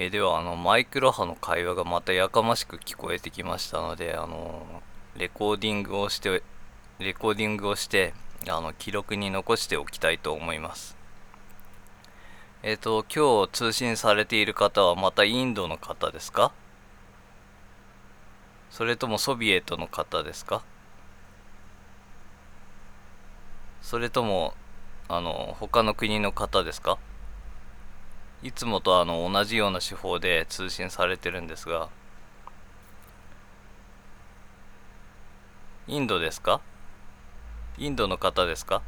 えーではあのマイクロ波の会話がまたやかましく聞こえてきましたのであのレコーディングをしてレコーディングをしてあの記録に残しておきたいと思います。えっ、と今日通信されている方はまたインドの方ですか？それともソビエトの方ですか？それともあの他の国の方ですか？いつもとあの同じような手法で通信されてるんですがインドですか？インドの方ですか？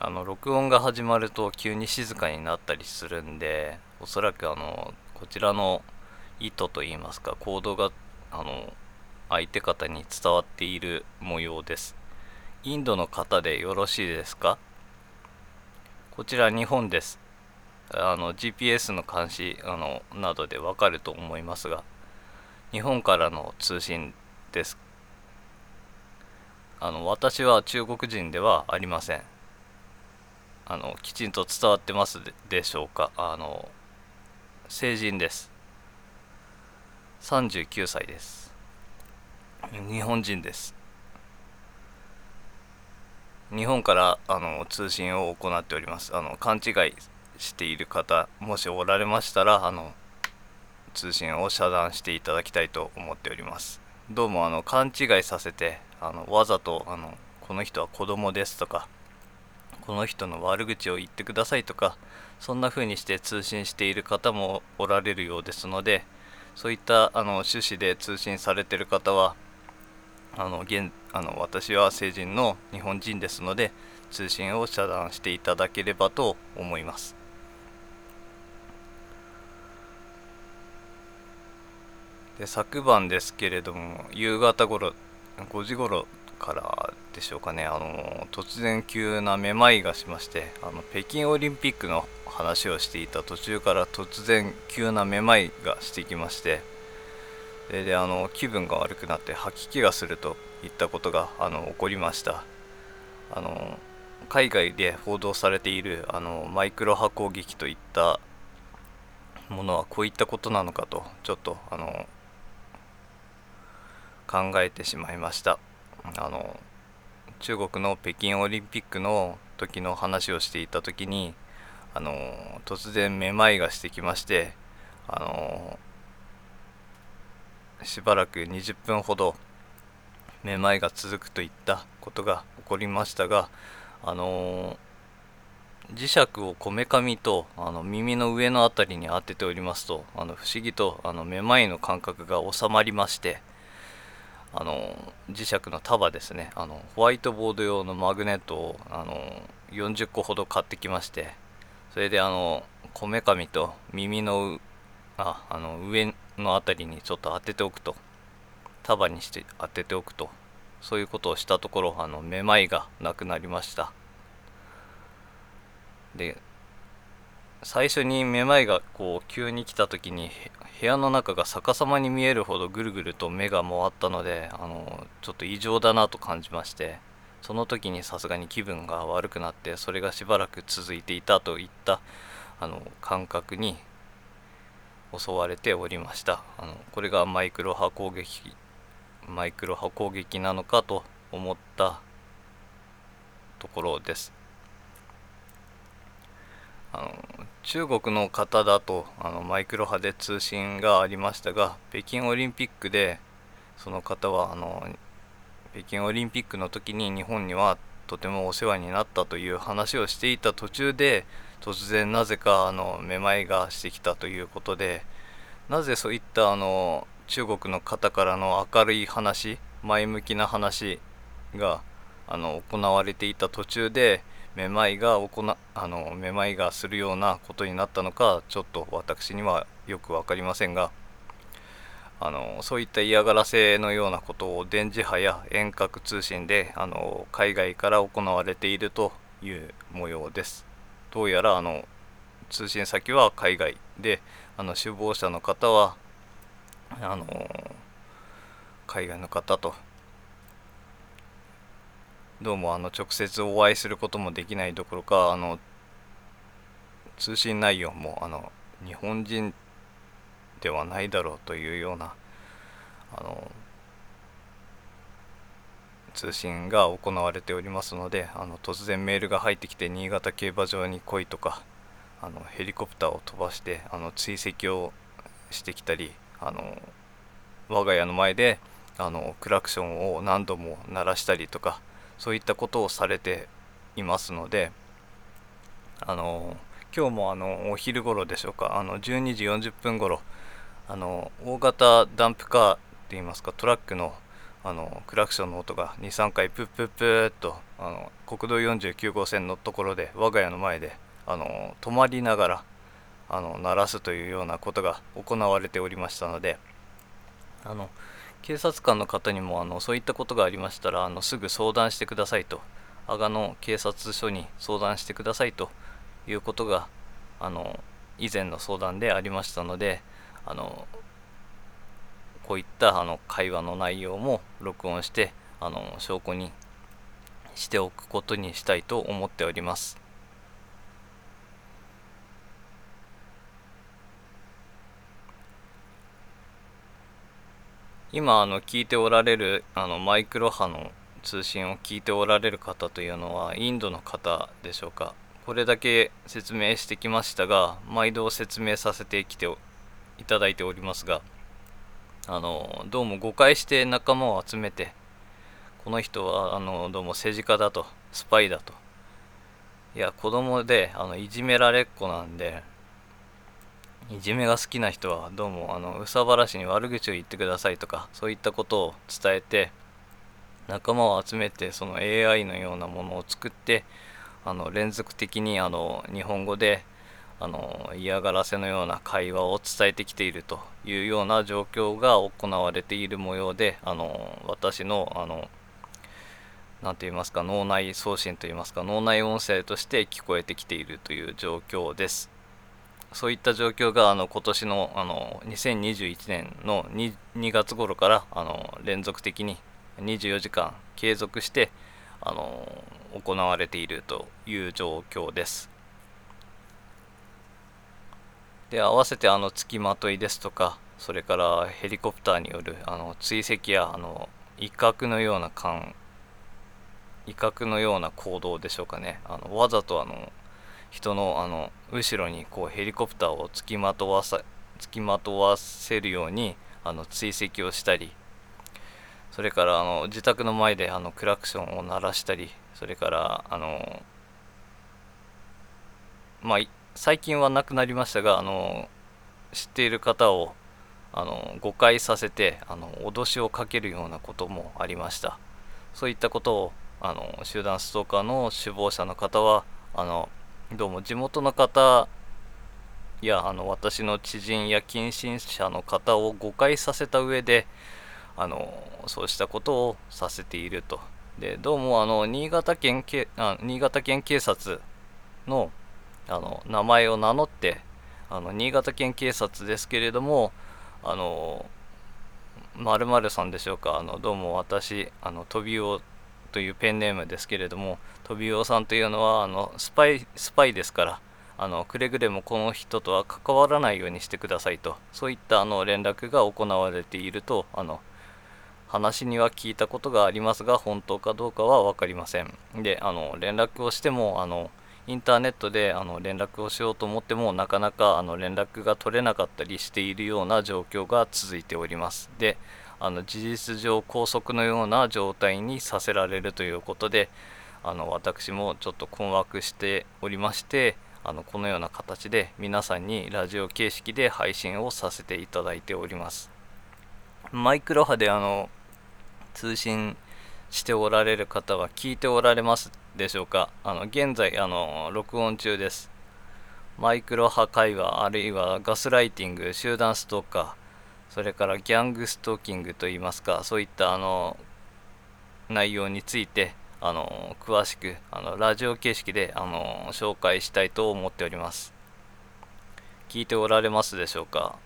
あの録音が始まると急に静かになったりするんでおそらくあのこちらの意図といいますかコードがあの相手方に伝わっている模様です。インドの方でよろしいですか？こちら日本です。あの GPS の監視あのなどでわかると思いますが日本からの通信です。あの私は中国人ではありません。あのきちんと伝わってますでしょうか？あの成人です。39歳です。日本人です。日本からあの通信を行っております。あの勘違いしている方もしおられましたらあの通信を遮断していただきたいと思っております。どうもあの勘違いさせてあのわざとあのこの人は子供ですとかこの人の悪口を言ってくださいとかそんな風にして通信している方もおられるようですのでそういったあの趣旨で通信されている方はあの現あの私は成人の日本人ですので通信を遮断していただければと思います。で昨晩ですけれども夕方頃5時頃からでしょうかねあの突然急なめまいがしましてあの北京オリンピックの話をしていた途中から突然急なめまいがしてきましてでであの気分が悪くなって吐き気がするといったことがあの起こりました。あの海外で報道されているあのマイクロ波攻撃といったものはこういったことなのかとちょっとあの考えてしまいました。あの中国の北京オリンピックの時の話をしていた時にあの突然めまいがしてきましてあのしばらく20分ほどめまいが続くといったことが起こりましたがあの磁石をこめかみとあの耳の上の辺りに当てておりますとあの不思議とあのめまいの感覚が収まりましてあの磁石の束ですねあのホワイトボード用のマグネットをあの40個ほど買ってきましてそれであのこめかみと耳のああの上の辺りにちょっと当てておくと。束にして当てておくと。そういうことをしたところあのめまいがなくなりました。で最初にめまいがこう急に来た時に部屋の中が逆さまに見えるほどぐるぐると目が回ったのであのちょっと異常だなと感じましてその時にさすがに気分が悪くなってそれがしばらく続いていたといったあの感覚に襲われておりました。あのこれがマイクロ波攻撃マイクロ波攻撃なのかと思ったところです。あの中国の方だとあのマイクロ波で通信がありましたが北京オリンピックでその方はあの北京オリンピックの時に日本にはとてもお世話になったという話をしていた途中で突然なぜかあのめまいがしてきたということでなぜそういったあの中国の方からの明るい話前向きな話があの行われていた途中でめまいが行あのめまいがするようなことになったのかちょっと私にはよく分かりませんがあのそういった嫌がらせのようなことを電磁波や遠隔通信であの海外から行われているという模様です。どうやらあの通信先は海外であの首謀者の方はあの海外の方とどうもあの直接お会いすることもできないどころかあの通信内容もあの日本人ではないだろうというようなあの通信が行われておりますのであの突然メールが入ってきて新潟競馬場に来いとかあのヘリコプターを飛ばしてあの追跡をしてきたりあの我が家の前であのクラクションを何度も鳴らしたりとかそういったことをされていますのであの今日もあのお昼頃でしょうかあの12時40分頃あの大型ダンプカーっていいますかトラックのあのクラクションの音が23回プップップーっとあの国道49号線のところで我が家の前であの止まりながらあの鳴らすというようなことが行われておりましたのであの警察官の方にもあのそういったことがありましたらあのすぐ相談してくださいと阿賀野警察署に相談してくださいということがあの以前の相談でありましたのであのこういったあの会話の内容も録音してあの証拠にしておくことにしたいと思っております。今あの聞いておられるあのマイクロ波の通信を聞いておられる方というのはインドの方でしょうかこれだけ説明してきましたが毎度説明させてきていただいておりますがあのどうも誤解して仲間を集めてこの人はあのどうも政治家だとスパイだと。いや子供であのいじめられっ子なんでいじめが好きな人はどうもあの憂さ晴らしに悪口を言ってくださいとかそういったことを伝えて仲間を集めてその AI のようなものを作ってあの連続的にあの日本語であの嫌がらせのような会話を伝えてきているというような状況が行われている模様であの私のあの何て言いますか脳内送信といいますか脳内音声として聞こえてきているという状況です。そういった状況があの今年のあの2021年の 2, 2月頃からあの連続的に24時間継続してあの行われているという状況です。で合わせてあの付きまといですとかそれからヘリコプターによるあの追跡やあの威嚇のような感威嚇のような行動でしょうかね。あのわざとあの人のあの後ろにこうヘリコプターを付きまとわさ付きまとわせるようにあの追跡をしたりそれからあの自宅の前であのクラクションを鳴らしたりそれからあのまあ最近はなくなりましたがあの知っている方をあの誤解させてあの脅しをかけるようなこともありました。そういったことをあの集団ストーカーの首謀者の方はあのどうも地元の方やあの私の知人や近親者の方を誤解させた上であのそうしたことをさせていると。でどうもあの新潟県けあ新潟県警察のあの名前を名乗ってあの新潟県警察ですけれどもあの〇〇さんでしょうかあのどうも私あの飛びをというペンネームですけれども飛びおさんというのはあのスパイスパイですからあのくれぐれもこの人とは関わらないようにしてくださいとそういったあの連絡が行われているとあの話には聞いたことがありますが本当かどうかは分かりません。であの連絡をしてもあのインターネットであの連絡をしようと思ってもなかなかあの連絡が取れなかったりしているような状況が続いております。であの事実上拘束のような状態にさせられるということであの私もちょっと困惑しておりましてあのこのような形で皆さんにラジオ形式で配信をさせていただいております。マイクロ波であの通信しておられる方は聞いておられます。でしょうか？あの現在あの録音中です。マイクロ波会話あるいはガスライティング集団ストーカーそれからギャングストーキングといいますかそういったあの内容についてあの詳しくあのラジオ形式であの紹介したいと思っております。聞いておられますでしょうか？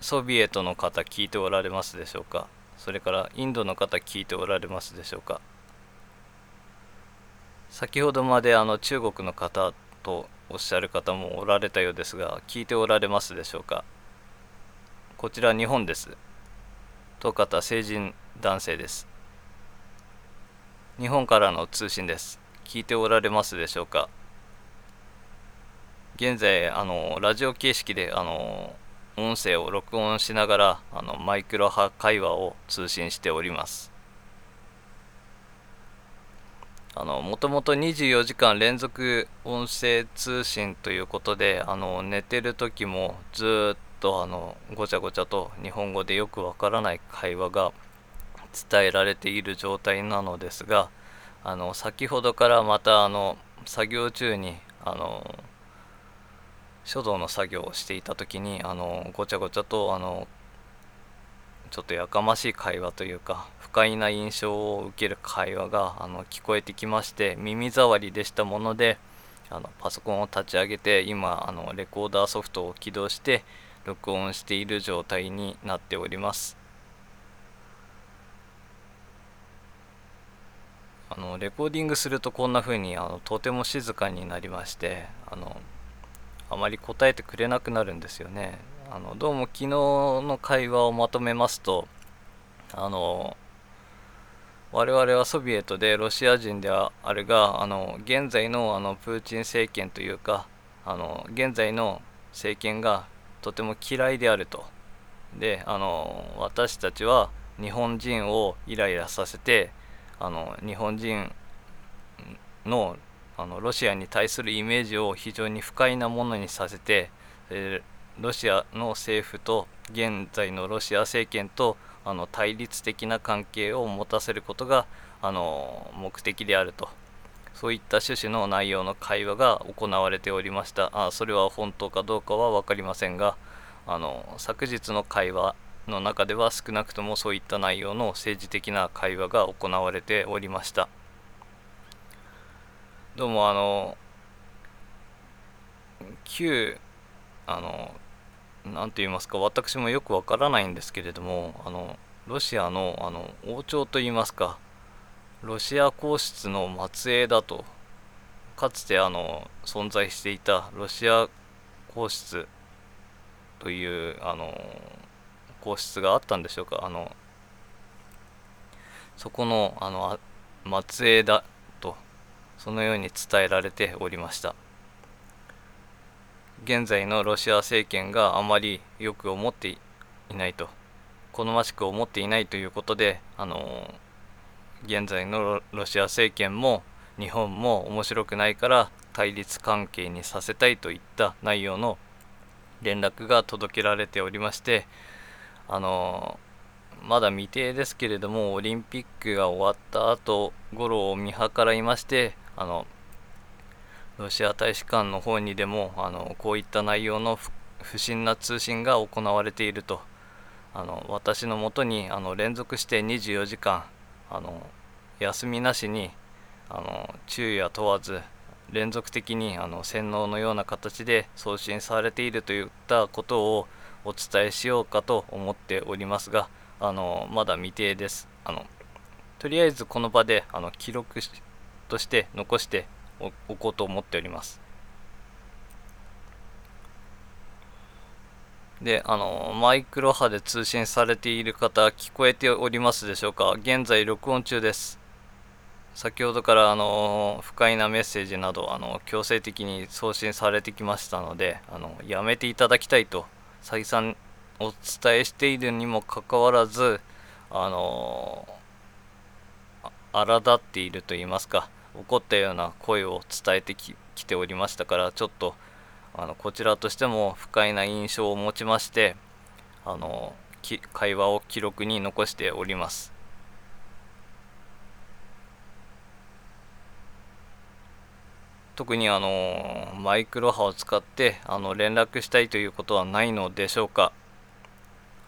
ソビエトの方聞いておられますでしょうか？それからインドの方聞いておられますでしょうか？先ほどまであの中国の方とおっしゃる方もおられたようですが聞いておられますでしょうか？こちら日本です。と方成人男性です。日本からの通信です。聞いておられますでしょうか？現在あのラジオ形式であの音声を録音しながらあのマイクロ波会話を通信しております。あのもともと24時間連続音声通信ということであの寝てる時もずっとあのごちゃごちゃと日本語でよくわからない会話が伝えられている状態なのですがあの先ほどからまたあの作業中にあの書道の作業をしていた時にあのごちゃごちゃとあのちょっとやかましい会話というか不快な印象を受ける会話があの聞こえてきまして耳障りでしたものであのパソコンを立ち上げて今あのレコーダーソフトを起動して録音している状態になっております。あのレコーディングするとこんな風にあのとても静かになりましてあのあまり答えてくれなくなるんですよね。あのどうも昨日の会話をまとめますとあの我々はソビエトでロシア人ではあるがあの現在のあのプーチン政権というかあの現在の政権がとても嫌いであると。であの私たちは日本人をイライラさせてあの日本人のあのロシアに対するイメージを非常に不快なものにさせて、ロシアの政府と現在のロシア政権とあの対立的な関係を持たせることがあの目的であると。そういった趣旨の内容の会話が行われておりました。あそれは本当かどうかは分かりませんがあの昨日の会話の中では少なくともそういった内容の政治的な会話が行われておりました。どうもあの旧あの何と言いますか私もよくわからないんですけれどもあのロシアのあの王朝といいますかロシア皇室の末裔だとかつてあの存在していたロシア皇室というあの皇室があったんでしょうかあのそこのあの末裔だとそのように伝えられておりました。現在のロシア政権があまりよく思っていないと。好ましく思っていないということであの現在のロシア政権も日本も面白くないから対立関係にさせたいといった内容の連絡が届けられておりましてあのまだ未定ですけれどもオリンピックが終わった後頃を見計らいましてあのロシア大使館の方にでもあのこういった内容の不審な通信が行われていると。あの私のもとにあの連続して24時間あの休みなしにあの昼夜問わず連続的にあの洗脳のような形で送信されているといったことをお伝えしようかと思っておりますがあのまだ未定です。あのとりあえずこの場であの記録として残しておこうと思っております。であのマイクロ波で通信されている方聞こえておりますでしょうか？現在録音中です。先ほどからあの不快なメッセージなどあの強制的に送信されてきましたのであのやめていただきたいと再三お伝えしているにもかかわらずあの荒立っていると言いますか怒ったような声を伝えてきておりましたからちょっとあのこちらとしても不快な印象を持ちましてあの会話を記録に残しております。特にあのマイクロ波を使ってあの連絡したいということはないのでしょうか。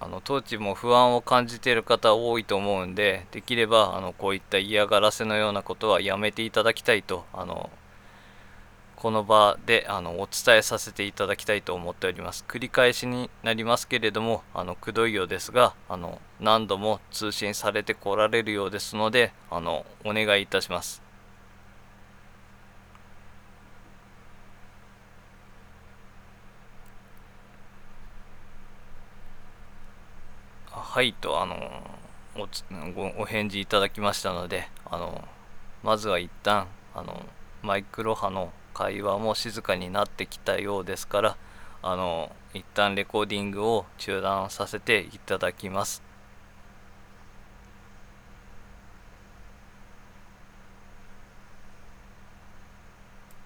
あの当地も不安を感じている方多いと思うんでできればあのこういった嫌がらせのようなことはやめていただきたいとあのこの場であのお伝えさせていただきたいと思っております。繰り返しになりますけれどもあのくどいようですがあの何度も通信されてこられるようですのであのお願いいたします。はいとあのおお返事いただきましたのであのまずは一旦あのマイクロ波の会話も静かになってきたようですからあの一旦レコーディングを中断させていただきます。